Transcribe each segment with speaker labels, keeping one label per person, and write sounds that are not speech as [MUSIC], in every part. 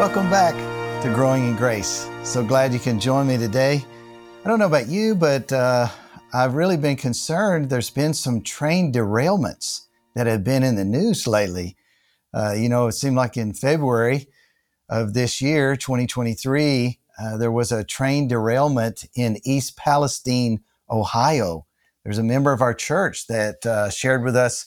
Speaker 1: Welcome back to Growing in Grace. So glad you can join me today. I don't know about you, but uh, I've really been concerned. There's been some train derailments that have been in the news lately. Uh, you know, it seemed like in February of this year, 2023, uh, there was a train derailment in East Palestine, Ohio. There's a member of our church that uh, shared with us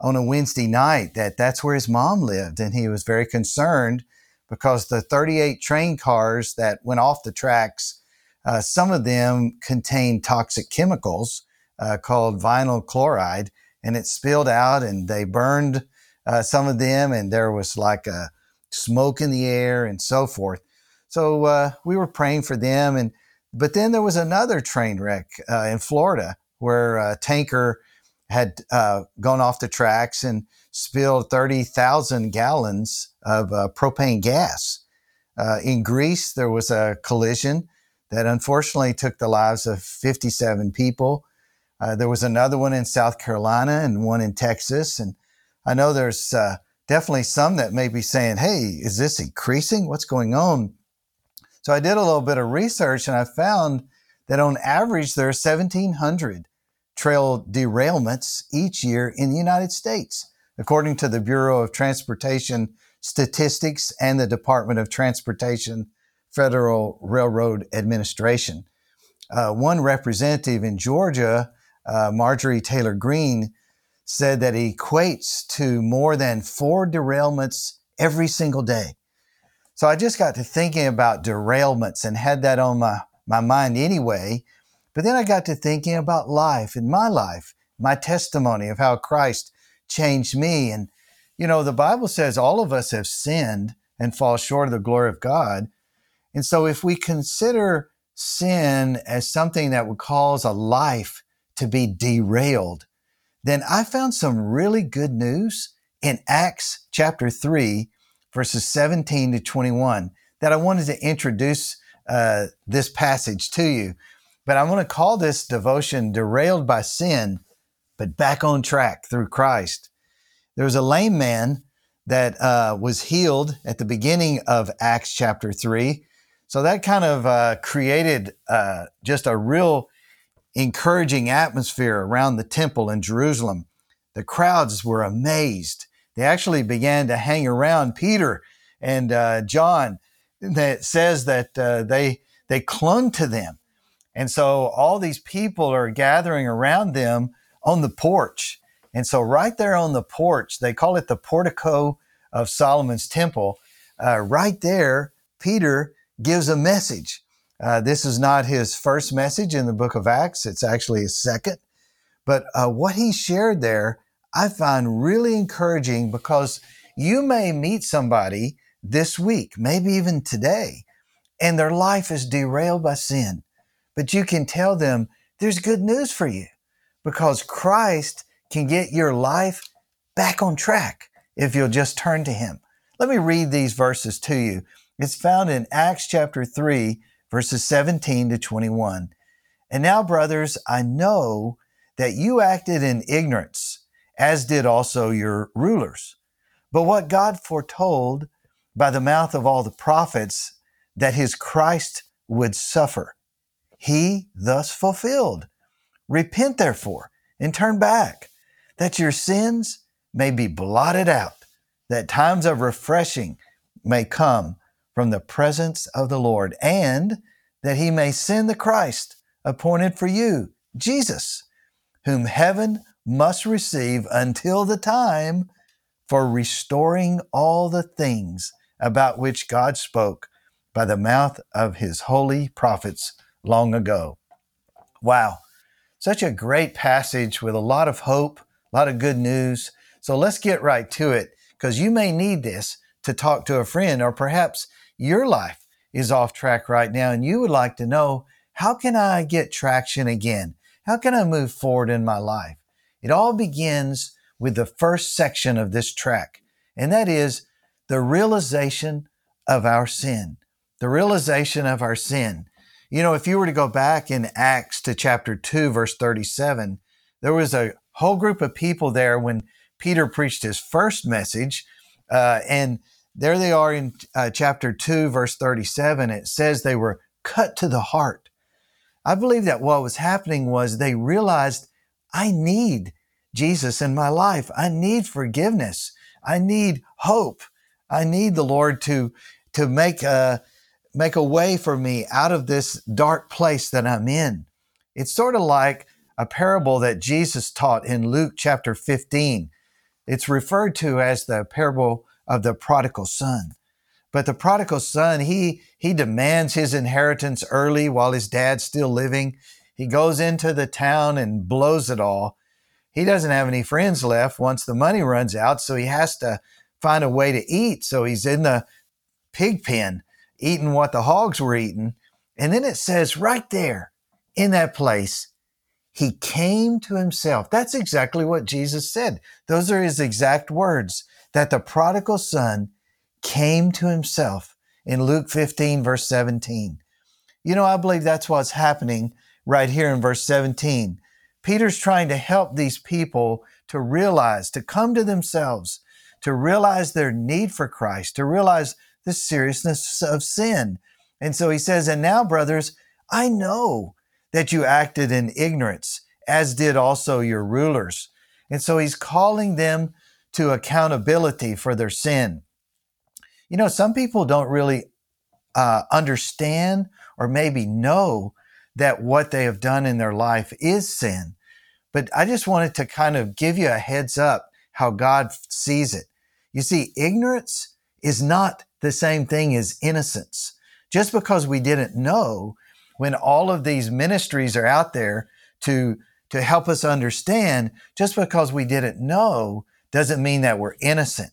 Speaker 1: on a Wednesday night that that's where his mom lived, and he was very concerned because the 38 train cars that went off the tracks, uh, some of them contained toxic chemicals uh, called vinyl chloride, and it spilled out, and they burned uh, some of them, and there was like a smoke in the air and so forth. So uh, we were praying for them, and but then there was another train wreck uh, in Florida where a tanker had uh, gone off the tracks and spilled 30,000 gallons of uh, propane gas. Uh, in Greece, there was a collision that unfortunately took the lives of 57 people. Uh, there was another one in South Carolina and one in Texas. And I know there's uh, definitely some that may be saying, hey, is this increasing? What's going on? So I did a little bit of research and I found that on average, there are 1,700 trail derailments each year in the United States, according to the Bureau of Transportation Statistics and the Department of Transportation Federal Railroad Administration. Uh, one representative in Georgia, uh, Marjorie Taylor Greene, said that equates to more than four derailments every single day. So I just got to thinking about derailments and had that on my, my mind anyway. But then I got to thinking about life in my life, my testimony of how Christ changed me and you know, the Bible says all of us have sinned and fall short of the glory of God. And so if we consider sin as something that would cause a life to be derailed, then I found some really good news in Acts chapter 3, verses 17 to 21, that I wanted to introduce uh, this passage to you. But I'm going to call this devotion Derailed by Sin, but Back on Track through Christ. There was a lame man that uh, was healed at the beginning of Acts chapter 3. So that kind of uh, created uh, just a real encouraging atmosphere around the temple in Jerusalem. The crowds were amazed. They actually began to hang around Peter and uh, John. That says that uh, they they clung to them, and so all these people are gathering around them on the porch. And so, right there on the porch, they call it the portico of Solomon's temple. Uh, right there, Peter gives a message. Uh, this is not his first message in the book of Acts, it's actually his second. But uh, what he shared there, I find really encouraging because you may meet somebody this week, maybe even today, and their life is derailed by sin. But you can tell them there's good news for you because Christ can get your life back on track if you'll just turn to Him. Let me read these verses to you. It's found in Acts chapter 3, verses 17 to 21. And now, brothers, I know that you acted in ignorance, as did also your rulers. But what God foretold by the mouth of all the prophets that his Christ would suffer, he thus fulfilled. Repent, therefore, and turn back that your sins may be blotted out, that times of refreshing may come from the presence of the Lord, and that he may send the Christ appointed for you, Jesus, whom heaven must receive until the time for restoring all the things about which God spoke by the mouth of his holy prophets long ago. Wow, such a great passage with a lot of hope a lot of good news. So let's get right to it because you may need this to talk to a friend, or perhaps your life is off track right now and you would like to know how can I get traction again? How can I move forward in my life? It all begins with the first section of this track, and that is the realization of our sin. The realization of our sin. You know, if you were to go back in Acts to chapter 2, verse 37, there was a whole group of people there when Peter preached his first message. Uh, and there they are in uh, chapter 2, verse 37. It says they were cut to the heart. I believe that what was happening was they realized I need Jesus in my life. I need forgiveness. I need hope. I need the Lord to, to make a, make a way for me out of this dark place that I'm in. It's sort of like a parable that Jesus taught in Luke chapter 15. It's referred to as the parable of the prodigal son. But the prodigal son, he, he demands his inheritance early while his dad's still living. He goes into the town and blows it all. He doesn't have any friends left once the money runs out, so he has to find a way to eat. So he's in the pig pen eating what the hogs were eating. And then it says right there in that place, he came to himself. That's exactly what Jesus said. Those are his exact words that the prodigal son came to himself in Luke 15, verse 17. You know, I believe that's what's happening right here in verse 17. Peter's trying to help these people to realize, to come to themselves, to realize their need for Christ, to realize the seriousness of sin. And so he says, And now, brothers, I know that you acted in ignorance, as did also your rulers. And so he's calling them to accountability for their sin. You know, some people don't really uh, understand or maybe know that what they have done in their life is sin. But I just wanted to kind of give you a heads up how God sees it. You see, ignorance is not the same thing as innocence. Just because we didn't know when all of these ministries are out there to, to help us understand, just because we didn't know doesn't mean that we're innocent.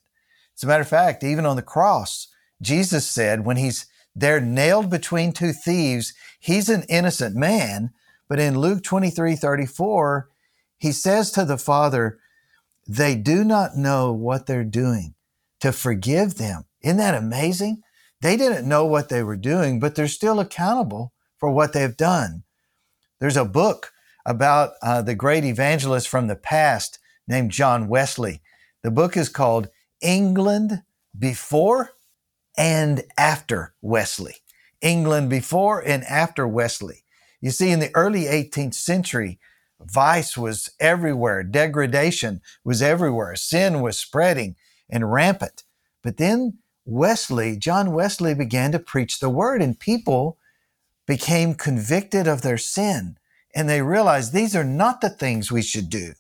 Speaker 1: As a matter of fact, even on the cross, Jesus said when he's there nailed between two thieves, he's an innocent man. But in Luke 23 34, he says to the Father, They do not know what they're doing to forgive them. Isn't that amazing? They didn't know what they were doing, but they're still accountable for what they've done. There's a book about uh, the great evangelist from the past named John Wesley. The book is called England Before and After Wesley. England Before and After Wesley. You see, in the early 18th century, vice was everywhere, degradation was everywhere, sin was spreading and rampant. But then Wesley, John Wesley, began to preach the word, and people became convicted of their sin. And they realized these are not the things we should do.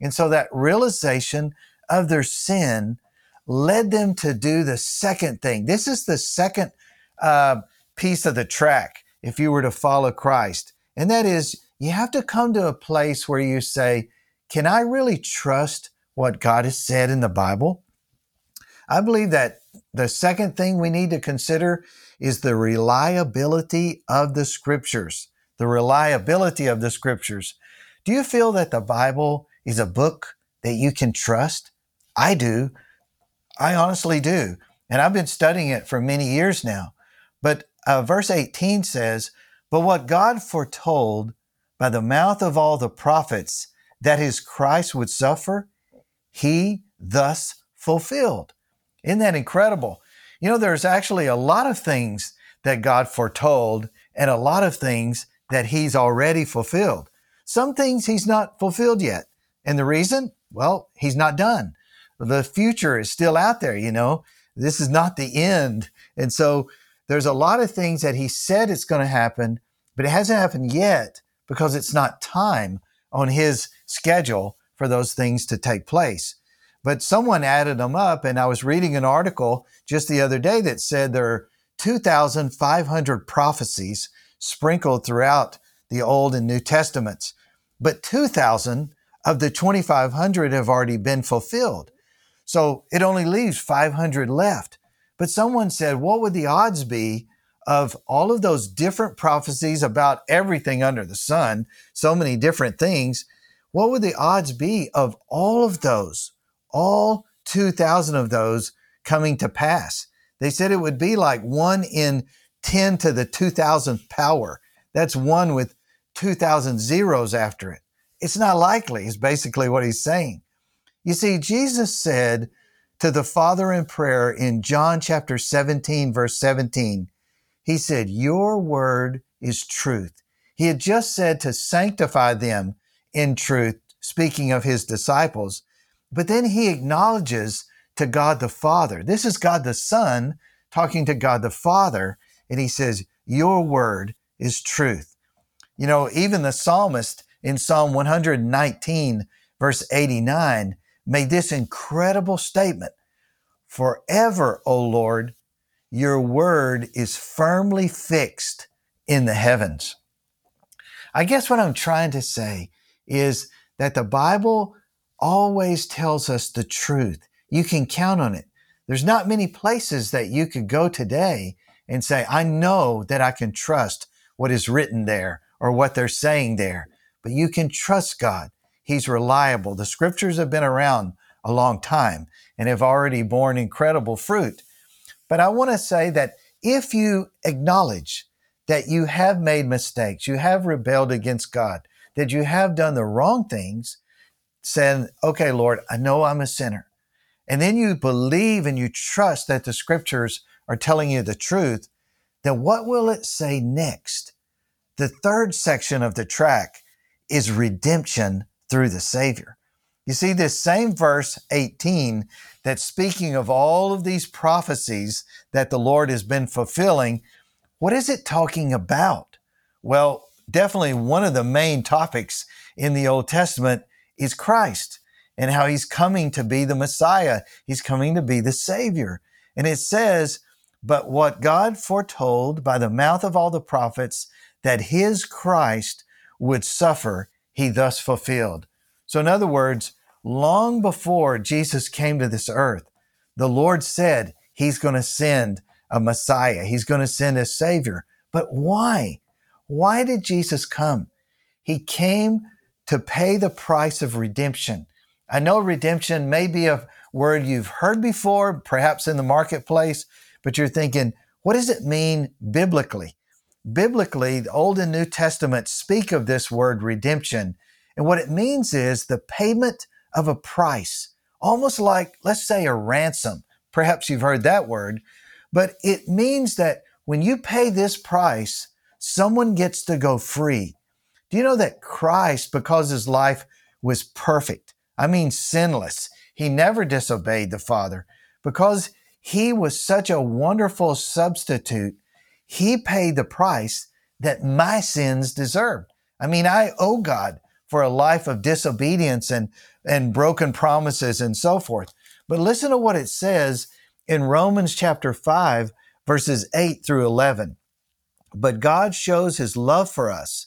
Speaker 1: And so that realization of their sin led them to do the second thing. This is the second uh, piece of the track if you were to follow Christ. And that is, you have to come to a place where you say, Can I really trust what God has said in the Bible? I believe that the second thing we need to consider is the reliability of the scriptures. The reliability of the scriptures. Do you feel that the Bible is a book that you can trust? I do. I honestly do. And I've been studying it for many years now. But uh, verse 18 says, But what God foretold by the mouth of all the prophets that his Christ would suffer, he thus fulfilled. Isn't that incredible? You know, there's actually a lot of things that God foretold and a lot of things that he's already fulfilled. Some things he's not fulfilled yet. And the reason? Well, he's not done the future is still out there, you know. This is not the end. And so there's a lot of things that he said it's going to happen, but it hasn't happened yet because it's not time on his schedule for those things to take place. But someone added them up, and I was reading an article just the other day that said there are 2,500 prophecies sprinkled throughout the Old and New Testaments, but 2,000 of the 2,500 have already been fulfilled. So it only leaves 500 left. But someone said, what would the odds be of all of those different prophecies about everything under the sun, so many different things? What would the odds be of all of those, all 2,000 of those coming to pass? They said it would be like one in 10 to the 2000th power. That's one with 2,000 zeros after it. It's not likely, is basically what he's saying. You see, Jesus said to the Father in prayer in John chapter 17, verse 17, He said, Your word is truth. He had just said to sanctify them in truth, speaking of his disciples. But then he acknowledges to God the Father. This is God the Son talking to God the Father, and he says, Your word is truth. You know, even the psalmist in Psalm 119, verse 89, made this incredible statement Forever, O Lord, your word is firmly fixed in the heavens. I guess what I'm trying to say is that the Bible always tells us the truth. You can count on it. There's not many places that you could go today and say, I know that I can trust what is written there or what they're saying there. But you can trust God. He's reliable. The scriptures have been around a long time and have already borne incredible fruit. But I want to say that if you acknowledge that you have made mistakes, you have rebelled against God, that you have done the wrong things, saying, okay, Lord, I know I'm a sinner. And then you believe and you trust that the scriptures are telling you the truth, then what will it say next? The third section of the track is redemption through the Savior. You see, this same verse 18 that's speaking of all of these prophecies that the Lord has been fulfilling, what is it talking about? Well, definitely one of the main topics in the Old Testament is Christ and how he's coming to be the Messiah. He's coming to be the Savior. And it says, But what God foretold by the mouth of all the prophets that his Christ would suffer, he thus fulfilled. So, in other words, long before Jesus came to this earth, the Lord said he's going to send a Messiah, he's going to send a Savior. But why? Why did Jesus come? He came to pay the price of redemption. I know redemption may be a word you've heard before, perhaps in the marketplace, but you're thinking, what does it mean biblically? Biblically, the Old and New Testament speak of this word redemption. And what it means is the payment of a price, almost like, let's say, a ransom. Perhaps you've heard that word, but it means that when you pay this price, someone gets to go free. Do you know that Christ, because his life was perfect, I mean sinless, he never disobeyed the Father, because he was such a wonderful substitute, he paid the price that my sins deserved. I mean, I owe God for a life of disobedience and, and broken promises and so forth. But listen to what it says in Romans chapter 5, verses 8 through 11. But God shows his love for us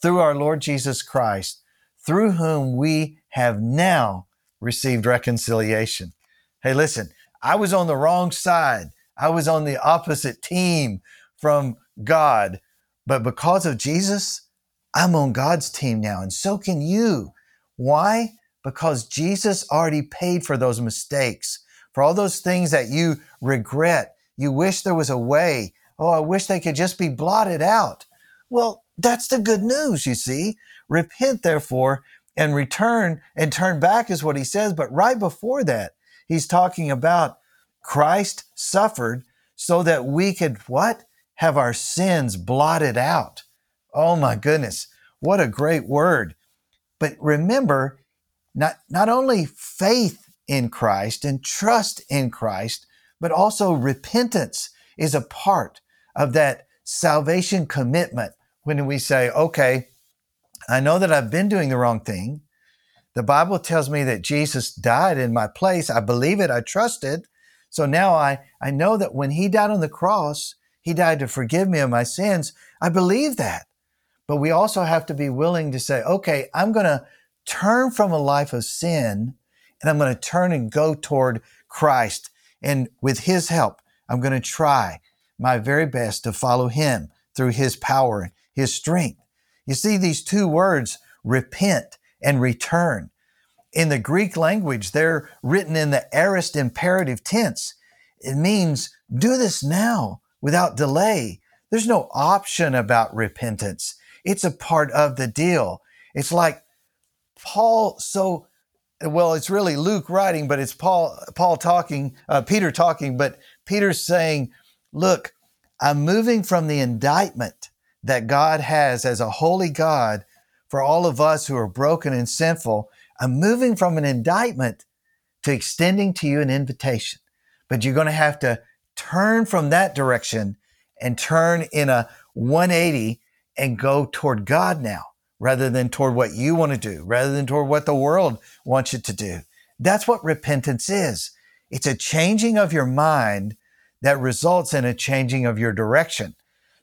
Speaker 1: through our Lord Jesus Christ, through whom we have now received reconciliation. Hey, listen, I was on the wrong side. I was on the opposite team from God. But because of Jesus, I'm on God's team now, and so can you. Why? Because Jesus already paid for those mistakes, for all those things that you regret. You wish there was a way. Oh, I wish they could just be blotted out. Well, that's the good news, you see. Repent, therefore, and return and turn back is what he says. But right before that, he's talking about Christ suffered so that we could what? Have our sins blotted out. Oh my goodness. What a great word. But remember, not, not only faith in Christ and trust in Christ, but also repentance is a part of that salvation commitment when we say, okay, I know that I've been doing the wrong thing. The Bible tells me that Jesus died in my place. I believe it. I trust it. So now I, I know that when he died on the cross, he died to forgive me of my sins. I believe that. But we also have to be willing to say, okay, I'm going to turn from a life of sin and I'm going to turn and go toward Christ. And with his help, I'm going to try my very best to follow him through his power, his strength. You see these two words, repent and return. In the Greek language, they're written in the aorist imperative tense. It means do this now without delay. There's no option about repentance. It's a part of the deal. It's like Paul so well, it's really Luke writing, but it's Paul Paul talking, uh, Peter talking, but Peter's saying, "Look, I'm moving from the indictment that God has as a holy God for all of us who are broken and sinful. I'm moving from an indictment to extending to you an invitation. But you're going to have to turn from that direction and turn in a 180 and go toward God now rather than toward what you want to do, rather than toward what the world wants you to do. That's what repentance is. It's a changing of your mind that results in a changing of your direction.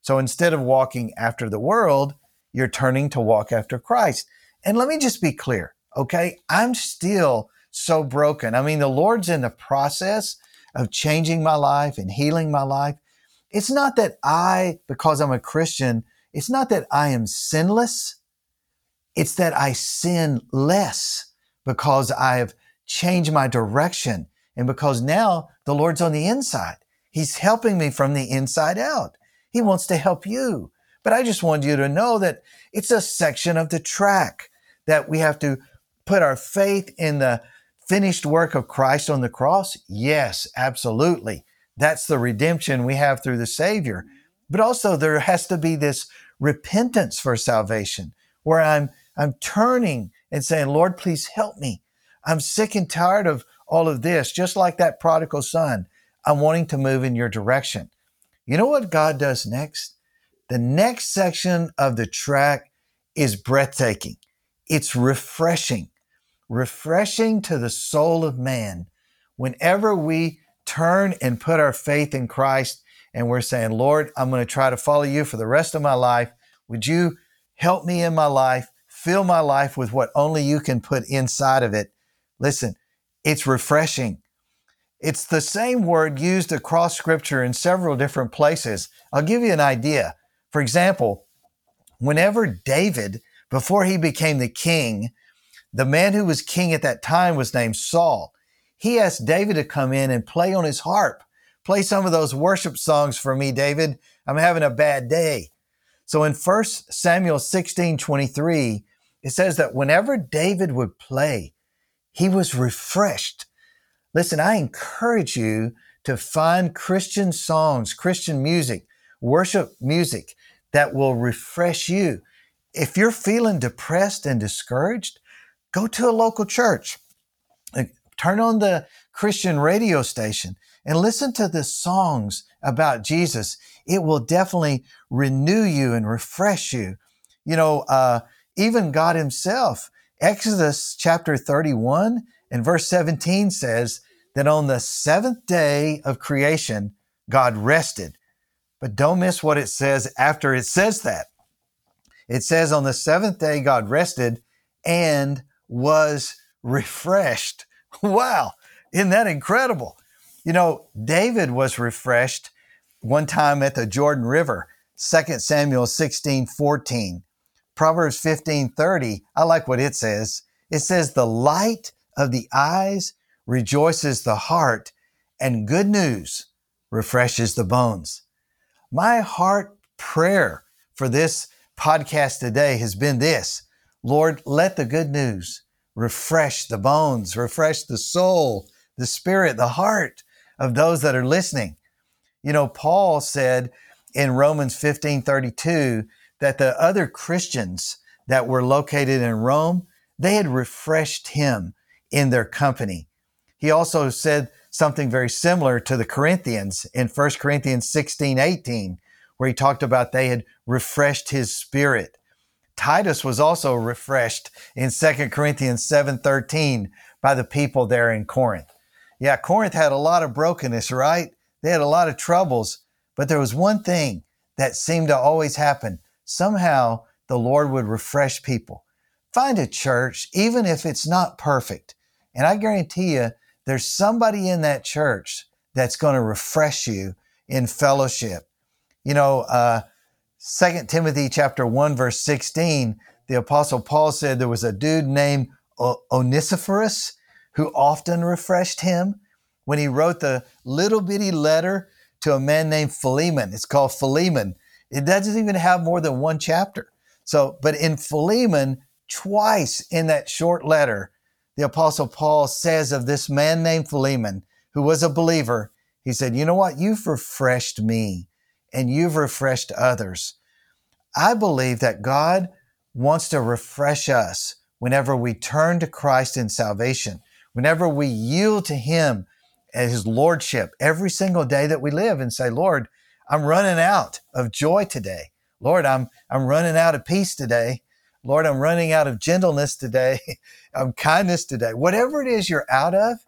Speaker 1: So instead of walking after the world, you're turning to walk after Christ. And let me just be clear, okay? I'm still so broken. I mean, the Lord's in the process of changing my life and healing my life. It's not that I, because I'm a Christian, it's not that I am sinless. It's that I sin less because I have changed my direction and because now the Lord's on the inside. He's helping me from the inside out. He wants to help you. But I just want you to know that it's a section of the track that we have to put our faith in the finished work of Christ on the cross. Yes, absolutely. That's the redemption we have through the Savior. But also there has to be this repentance for salvation where I'm I'm turning and saying, Lord, please help me. I'm sick and tired of all of this, just like that prodigal son. I'm wanting to move in your direction. You know what God does next? The next section of the track is breathtaking. It's refreshing, refreshing to the soul of man. Whenever we turn and put our faith in Christ and we're saying, Lord, I'm going to try to follow you for the rest of my life. Would you help me in my life? fill my life with what only you can put inside of it. Listen, it's refreshing. It's the same word used across scripture in several different places. I'll give you an idea. For example, whenever David, before he became the king, the man who was king at that time was named Saul. He asked David to come in and play on his harp. Play some of those worship songs for me, David. I'm having a bad day. So in 1 Samuel 16 23, it says that whenever David would play, he was refreshed. Listen, I encourage you to find Christian songs, Christian music, worship music that will refresh you. If you're feeling depressed and discouraged, go to a local church. Turn on the Christian radio station and listen to the songs about Jesus. It will definitely renew you and refresh you. You know, uh, even God Himself. Exodus chapter 31 and verse 17 says that on the seventh day of creation, God rested. But don't miss what it says after it says that. It says, on the seventh day, God rested and was refreshed. [LAUGHS] Wow. Isn't that incredible? You know, David was refreshed one time at the Jordan River, 2 Samuel 16 14. Proverbs 15:30, I like what it says. It says the light of the eyes rejoices the heart and good news refreshes the bones. My heart prayer for this podcast today has been this. Lord, let the good news refresh the bones, refresh the soul, the spirit, the heart of those that are listening. You know, Paul said in Romans 15 32 that the other Christians that were located in Rome, they had refreshed him in their company. He also said something very similar to the Corinthians in 1 Corinthians 16, 18, where he talked about they had refreshed his spirit. Titus was also refreshed in 2 Corinthians 7, 13 by the people there in Corinth. Yeah, Corinth had a lot of brokenness, right? They had a lot of troubles, but there was one thing that seemed to always happen. Somehow the Lord would refresh people. Find a church, even if it's not perfect. And I guarantee you, there's somebody in that church that's going to refresh you in fellowship. You know, uh, 2 Timothy chapter 1, verse 16, the apostle Paul said there was a dude named Onesiphorus who often refreshed him when he wrote the little bitty letter to a man named Philemon. It's called Philemon. It doesn't even have more than one chapter. So, but in Philemon, twice in that short letter, the apostle Paul says of this man named Philemon, who was a believer, he said, You know what? You've refreshed me and you've refreshed others. I believe that God wants to refresh us whenever we turn to Christ in salvation, whenever we yield to Him and His Lordship every single day that we live and say, Lord, I'm running out of joy today. Lord, I'm, I'm running out of peace today. Lord, I'm running out of gentleness today. [LAUGHS] I'm kindness today. Whatever it is you're out of,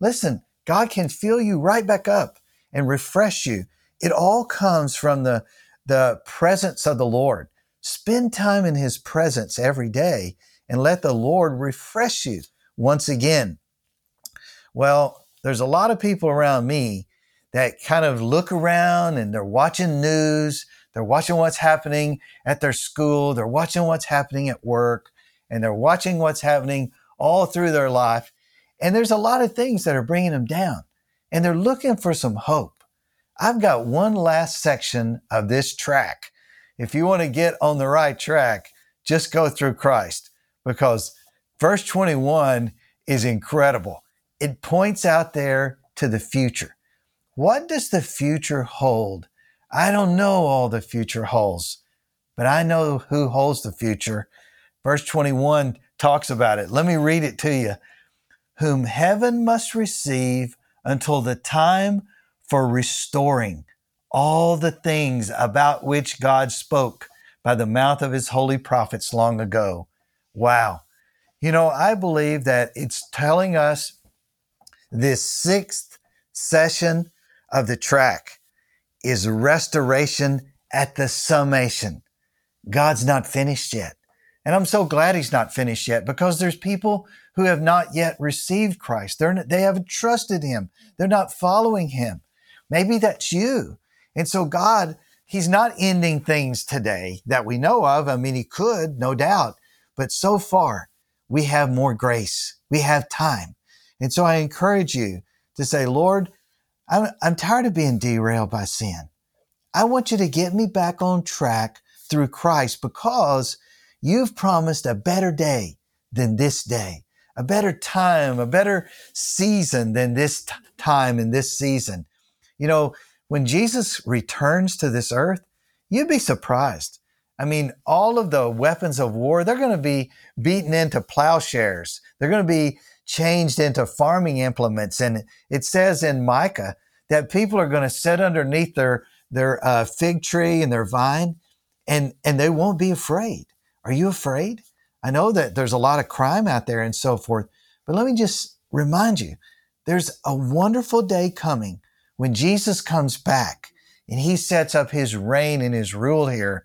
Speaker 1: listen, God can fill you right back up and refresh you. It all comes from the, the presence of the Lord. Spend time in his presence every day and let the Lord refresh you once again. Well, there's a lot of people around me that kind of look around and they're watching news they're watching what's happening at their school. They're watching what's happening at work and they're watching what's happening all through their life. And there's a lot of things that are bringing them down and they're looking for some hope. I've got one last section of this track. If you want to get on the right track, just go through Christ because verse 21 is incredible. It points out there to the future. What does the future hold I don't know all the future holds, but I know who holds the future. Verse 21 talks about it. Let me read it to you. Whom heaven must receive until the time for restoring all the things about which God spoke by the mouth of his holy prophets long ago. Wow. You know, I believe that it's telling us this sixth session of the track is restoration at the summation. God's not finished yet. And I'm so glad he's not finished yet because there's people who have not yet received Christ. They're, they haven't trusted him. They're not following him. Maybe that's you. And so God, he's not ending things today that we know of. I mean, he could, no doubt. But so far, we have more grace. We have time. And so I encourage you to say, Lord, I'm, I'm tired of being derailed by sin. I want you to get me back on track through Christ because you've promised a better day than this day, a better time, a better season than this t- time in this season. You know, when Jesus returns to this earth, you'd be surprised. I mean, all of the weapons of war, they're going to be beaten into plowshares. They're going to be changed into farming implements. And it says in Micah that people are going to sit underneath their their uh, fig tree and their vine, and and they won't be afraid. Are you afraid? I know that there's a lot of crime out there and so forth, but let me just remind you, there's a wonderful day coming when Jesus comes back and he sets up his reign and his rule here.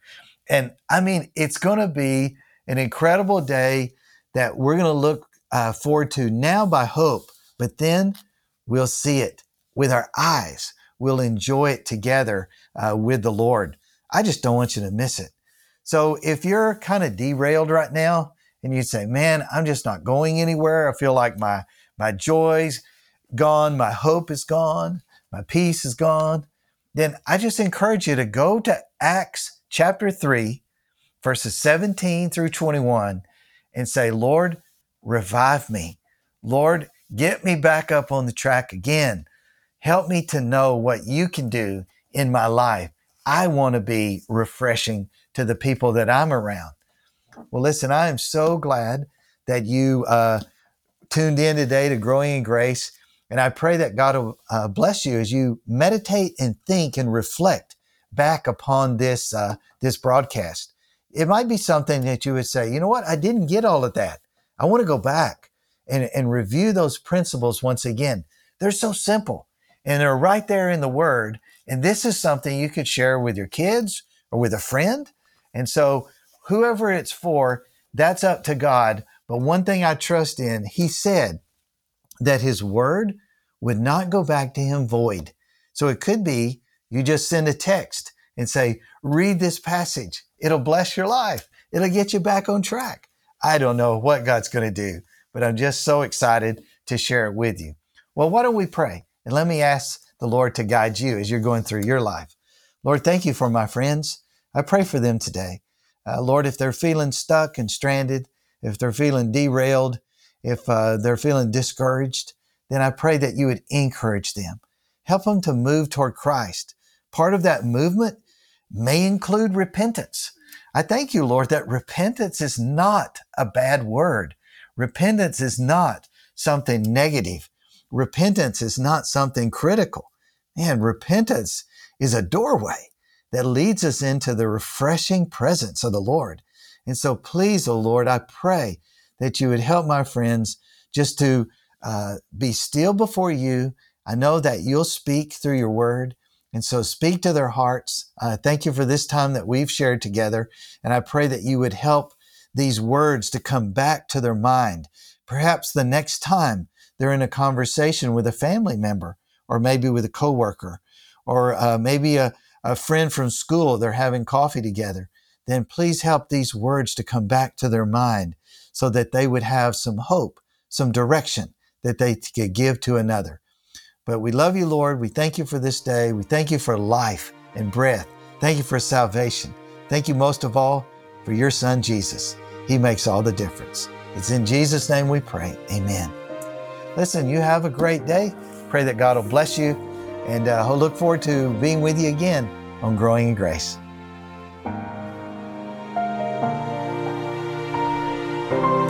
Speaker 1: And I mean, it's going to be an incredible day that we're going to look uh, forward to now by hope, but then we'll see it with our eyes. We'll enjoy it together uh, with the Lord. I just don't want you to miss it. So if you're kind of derailed right now and you say, man, I'm just not going anywhere. I feel like my, my joy's gone. My hope is gone. My peace is gone. Then I just encourage you to go to Acts chapter 3, verses 17 through 21 and say, Lord, revive me. Lord, get me back up on the track again. Help me to know what you can do in my life. I want to be refreshing to the people that I'm around. Well, listen, I am so glad that you uh, tuned in today to Growing in Grace. And I pray that God will uh, bless you as you meditate and think and reflect back upon this, uh, this broadcast. It might be something that you would say, you know what? I didn't get all of that. I want to go back and, and review those principles once again. They're so simple and they're right there in the word. And this is something you could share with your kids or with a friend. And so, whoever it's for, that's up to God. But one thing I trust in, He said that His word would not go back to Him void. So, it could be you just send a text and say, read this passage. It'll bless your life. It'll get you back on track. I don't know what God's going to do, but I'm just so excited to share it with you. Well, why don't we pray? And let me ask the Lord to guide you as you're going through your life. Lord, thank you for my friends. I pray for them today. Uh, Lord, if they're feeling stuck and stranded, if they're feeling derailed, if uh, they're feeling discouraged, then I pray that you would encourage them. Help them to move toward Christ. Part of that movement may include repentance. I thank you, Lord, that repentance is not a bad word. Repentance is not something negative. Repentance is not something critical. Man, repentance is a doorway that leads us into the refreshing presence of the Lord. And so, please, oh Lord, I pray that you would help my friends just to uh, be still before you. I know that you'll speak through your word. And so, speak to their hearts. Uh, thank you for this time that we've shared together. And I pray that you would help these words to come back to their mind. Perhaps the next time they're in a conversation with a family member or maybe with a coworker or uh, maybe a, a friend from school, they're having coffee together, then please help these words to come back to their mind so that they would have some hope, some direction that they could give to another. But we love you, Lord. We thank you for this day. We thank you for life and breath. Thank you for salvation. Thank you most of all for your son, Jesus. He makes all the difference. It's in Jesus' name we pray. Amen. Listen, you have a great day. Pray that God will bless you, and uh, look forward to being with you again on Growing in Grace.